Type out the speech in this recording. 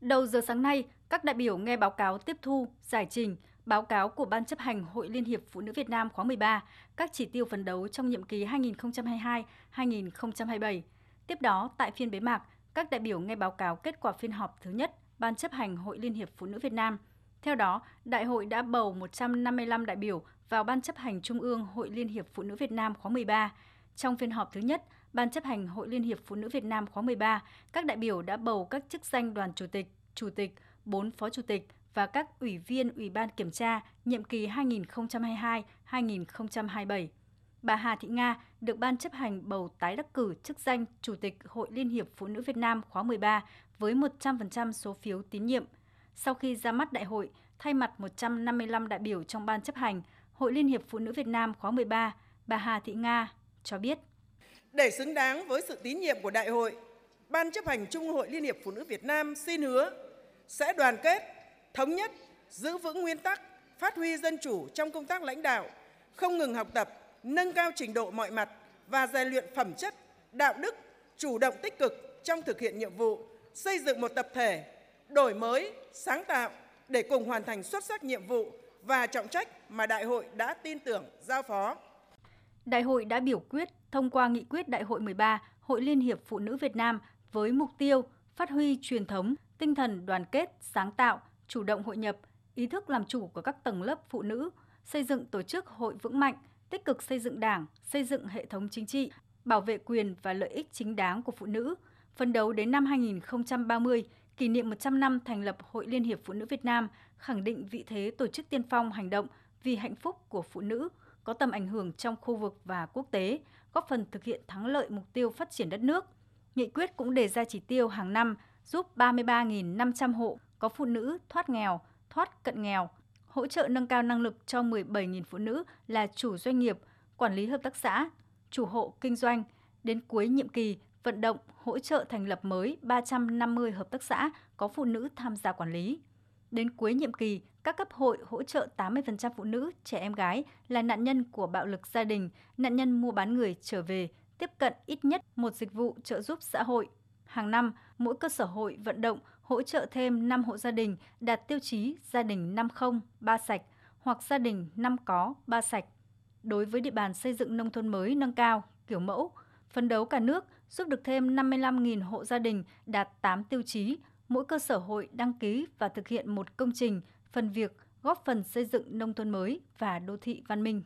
Đầu giờ sáng nay, các đại biểu nghe báo cáo tiếp thu, giải trình, báo cáo của Ban chấp hành Hội Liên hiệp Phụ nữ Việt Nam khóa 13, các chỉ tiêu phấn đấu trong nhiệm kỳ 2022-2027. Tiếp đó, tại phiên bế mạc, các đại biểu nghe báo cáo kết quả phiên họp thứ nhất Ban chấp hành Hội Liên hiệp Phụ nữ Việt Nam. Theo đó, đại hội đã bầu 155 đại biểu vào Ban chấp hành Trung ương Hội Liên hiệp Phụ nữ Việt Nam khóa 13. Trong phiên họp thứ nhất, Ban chấp hành Hội Liên hiệp Phụ nữ Việt Nam khóa 13, các đại biểu đã bầu các chức danh đoàn chủ tịch, chủ tịch, 4 phó chủ tịch và các ủy viên Ủy ban kiểm tra nhiệm kỳ 2022-2027. Bà Hà Thị Nga được Ban chấp hành bầu tái đắc cử chức danh Chủ tịch Hội Liên hiệp Phụ nữ Việt Nam khóa 13 với 100% số phiếu tín nhiệm. Sau khi ra mắt đại hội, thay mặt 155 đại biểu trong Ban chấp hành, Hội Liên hiệp Phụ nữ Việt Nam khóa 13, bà Hà Thị Nga cho biết. Để xứng đáng với sự tín nhiệm của đại hội, Ban chấp hành Trung hội Liên hiệp Phụ nữ Việt Nam xin hứa sẽ đoàn kết, thống nhất, giữ vững nguyên tắc, phát huy dân chủ trong công tác lãnh đạo, không ngừng học tập, nâng cao trình độ mọi mặt và rèn luyện phẩm chất, đạo đức, chủ động tích cực trong thực hiện nhiệm vụ, xây dựng một tập thể đổi mới, sáng tạo để cùng hoàn thành xuất sắc nhiệm vụ và trọng trách mà đại hội đã tin tưởng giao phó. Đại hội đã biểu quyết thông qua nghị quyết Đại hội 13 Hội Liên hiệp Phụ nữ Việt Nam với mục tiêu phát huy truyền thống, tinh thần đoàn kết, sáng tạo, chủ động hội nhập, ý thức làm chủ của các tầng lớp phụ nữ, xây dựng tổ chức hội vững mạnh, tích cực xây dựng Đảng, xây dựng hệ thống chính trị, bảo vệ quyền và lợi ích chính đáng của phụ nữ, phấn đấu đến năm 2030, kỷ niệm 100 năm thành lập Hội Liên hiệp Phụ nữ Việt Nam, khẳng định vị thế tổ chức tiên phong hành động vì hạnh phúc của phụ nữ, có tầm ảnh hưởng trong khu vực và quốc tế, góp phần thực hiện thắng lợi mục tiêu phát triển đất nước. Nghị quyết cũng đề ra chỉ tiêu hàng năm giúp 33.500 hộ có phụ nữ thoát nghèo, thoát cận nghèo, hỗ trợ nâng cao năng lực cho 17.000 phụ nữ là chủ doanh nghiệp, quản lý hợp tác xã, chủ hộ kinh doanh. Đến cuối nhiệm kỳ, vận động hỗ trợ thành lập mới 350 hợp tác xã có phụ nữ tham gia quản lý. Đến cuối nhiệm kỳ, các cấp hội hỗ trợ 80% phụ nữ, trẻ em gái là nạn nhân của bạo lực gia đình, nạn nhân mua bán người trở về, tiếp cận ít nhất một dịch vụ trợ giúp xã hội. Hàng năm, mỗi cơ sở hội vận động hỗ trợ thêm 5 hộ gia đình đạt tiêu chí gia đình 50, 3 sạch hoặc gia đình 5 có, 3 sạch. Đối với địa bàn xây dựng nông thôn mới nâng cao, kiểu mẫu, phấn đấu cả nước giúp được thêm 55.000 hộ gia đình đạt 8 tiêu chí, mỗi cơ sở hội đăng ký và thực hiện một công trình, phần việc góp phần xây dựng nông thôn mới và đô thị văn minh.